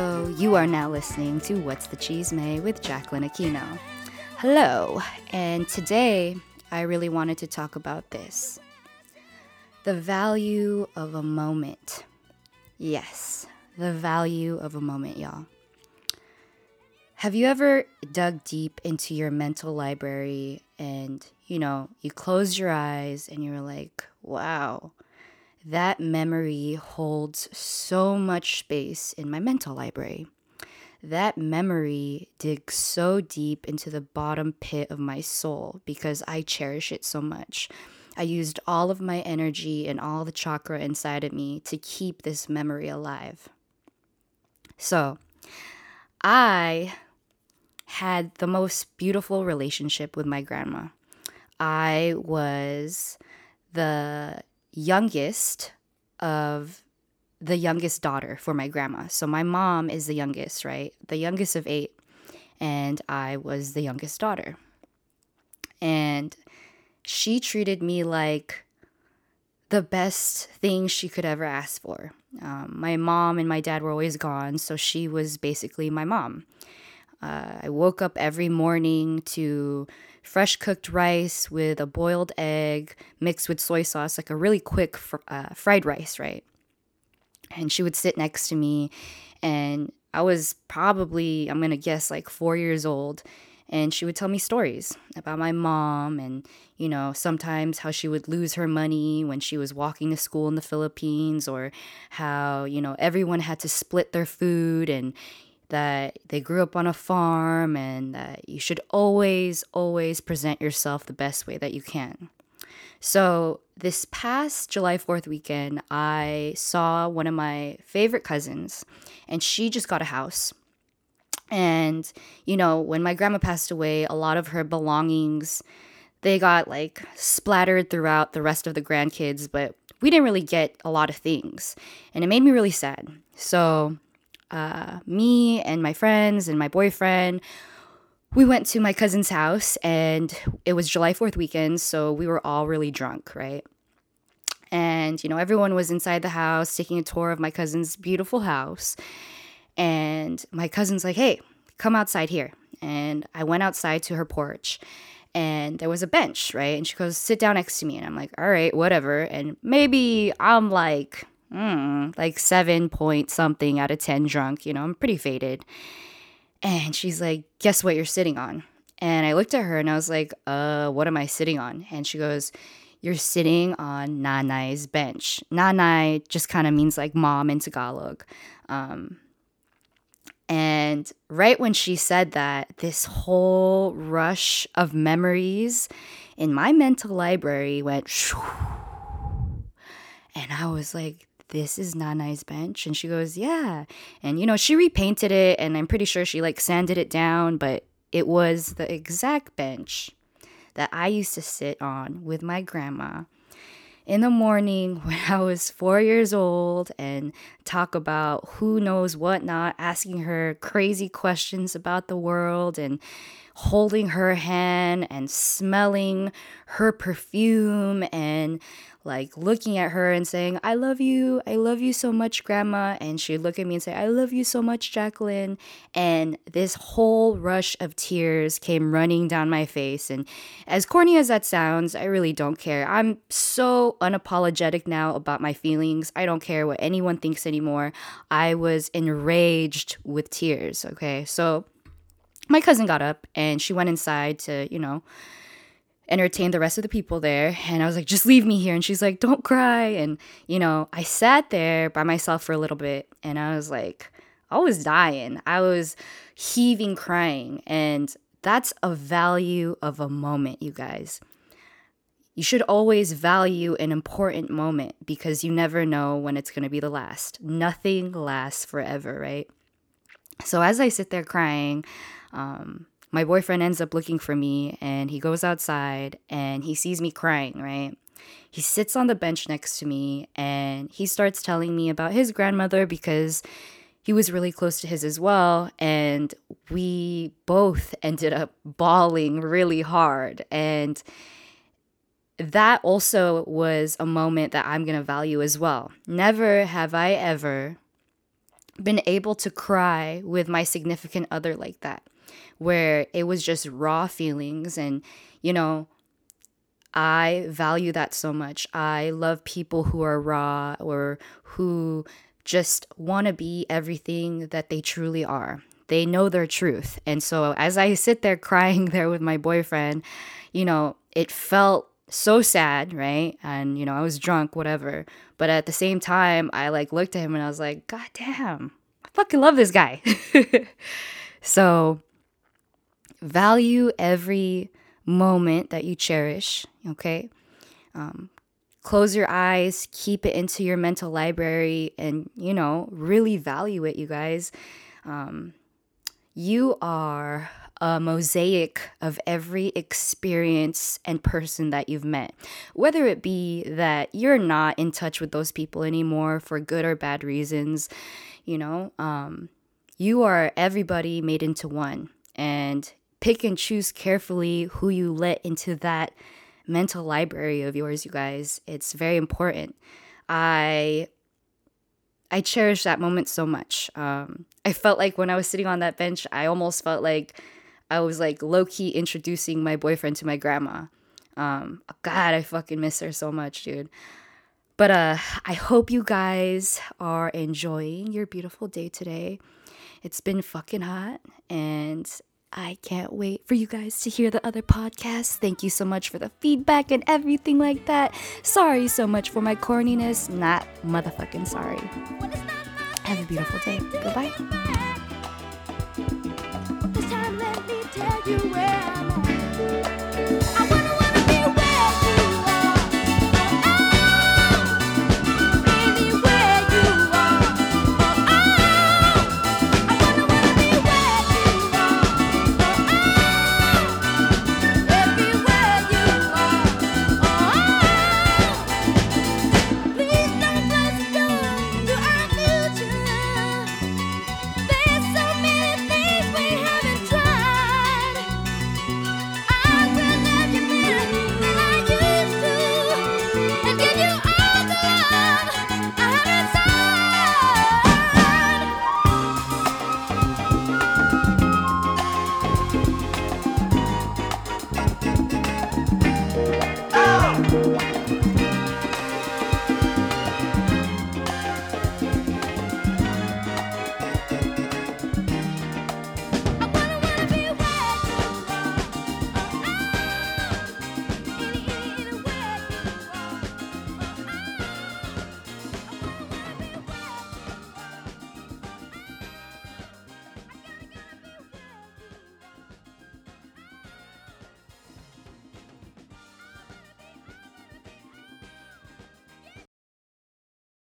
Yo, you are now listening to What's the Cheese May with Jacqueline Aquino. Hello, and today I really wanted to talk about this the value of a moment. Yes, the value of a moment, y'all. Have you ever dug deep into your mental library and, you know, you close your eyes and you're like, wow, that memory holds so much space in my mental library. That memory digs so deep into the bottom pit of my soul because I cherish it so much. I used all of my energy and all the chakra inside of me to keep this memory alive. So, I had the most beautiful relationship with my grandma. I was the youngest of the youngest daughter for my grandma. So my mom is the youngest, right? The youngest of eight. And I was the youngest daughter. And she treated me like the best thing she could ever ask for. Um, my mom and my dad were always gone, so she was basically my mom. Uh, I woke up every morning to fresh cooked rice with a boiled egg mixed with soy sauce, like a really quick fr- uh, fried rice, right? And she would sit next to me, and I was probably, I'm gonna guess, like four years old. And she would tell me stories about my mom and, you know, sometimes how she would lose her money when she was walking to school in the Philippines, or how, you know, everyone had to split their food and, that they grew up on a farm and that you should always, always present yourself the best way that you can. So, this past July 4th weekend, I saw one of my favorite cousins, and she just got a house. And, you know, when my grandma passed away, a lot of her belongings they got like splattered throughout the rest of the grandkids, but we didn't really get a lot of things. And it made me really sad. So, uh, me and my friends and my boyfriend, we went to my cousin's house and it was July 4th weekend, so we were all really drunk, right? And, you know, everyone was inside the house taking a tour of my cousin's beautiful house. And my cousin's like, hey, come outside here. And I went outside to her porch and there was a bench, right? And she goes, sit down next to me. And I'm like, all right, whatever. And maybe I'm like mm, like seven point something out of 10 drunk. You know, I'm pretty faded. And she's like, Guess what you're sitting on? And I looked at her and I was like, Uh, what am I sitting on? And she goes, You're sitting on Nanay's bench. Nanay just kind of means like mom in Tagalog. Um, and right when she said that, this whole rush of memories in my mental library went, and I was like, this is Nanay's bench? And she goes, yeah. And, you know, she repainted it and I'm pretty sure she like sanded it down, but it was the exact bench that I used to sit on with my grandma in the morning when I was four years old and talk about who knows what not, asking her crazy questions about the world and holding her hand and smelling her perfume and like looking at her and saying, I love you. I love you so much, Grandma. And she'd look at me and say, I love you so much, Jacqueline. And this whole rush of tears came running down my face. And as corny as that sounds, I really don't care. I'm so unapologetic now about my feelings. I don't care what anyone thinks anymore. I was enraged with tears. Okay. So my cousin got up and she went inside to, you know, entertain the rest of the people there. And I was like, just leave me here. And she's like, don't cry. And, you know, I sat there by myself for a little bit and I was like, I was dying. I was heaving, crying. And that's a value of a moment, you guys. You should always value an important moment because you never know when it's going to be the last. Nothing lasts forever, right? So as I sit there crying, um, my boyfriend ends up looking for me and he goes outside and he sees me crying, right? He sits on the bench next to me and he starts telling me about his grandmother because he was really close to his as well. And we both ended up bawling really hard. And that also was a moment that I'm going to value as well. Never have I ever been able to cry with my significant other like that, where it was just raw feelings. And, you know, I value that so much. I love people who are raw or who just want to be everything that they truly are. They know their truth. And so as I sit there crying there with my boyfriend, you know, it felt so sad, right? And you know, I was drunk, whatever. But at the same time, I like looked at him and I was like, God damn, I fucking love this guy. so value every moment that you cherish, okay? Um, close your eyes, keep it into your mental library, and you know, really value it, you guys. Um, you are a mosaic of every experience and person that you've met. Whether it be that you're not in touch with those people anymore for good or bad reasons, you know, um, you are everybody made into one. And pick and choose carefully who you let into that mental library of yours, you guys. It's very important. I I cherish that moment so much. Um, I felt like when I was sitting on that bench, I almost felt like I was like low key introducing my boyfriend to my grandma. Um, God, I fucking miss her so much, dude. But uh, I hope you guys are enjoying your beautiful day today. It's been fucking hot, and I can't wait for you guys to hear the other podcasts. Thank you so much for the feedback and everything like that. Sorry so much for my corniness. Not motherfucking sorry. Have a beautiful day. Goodbye you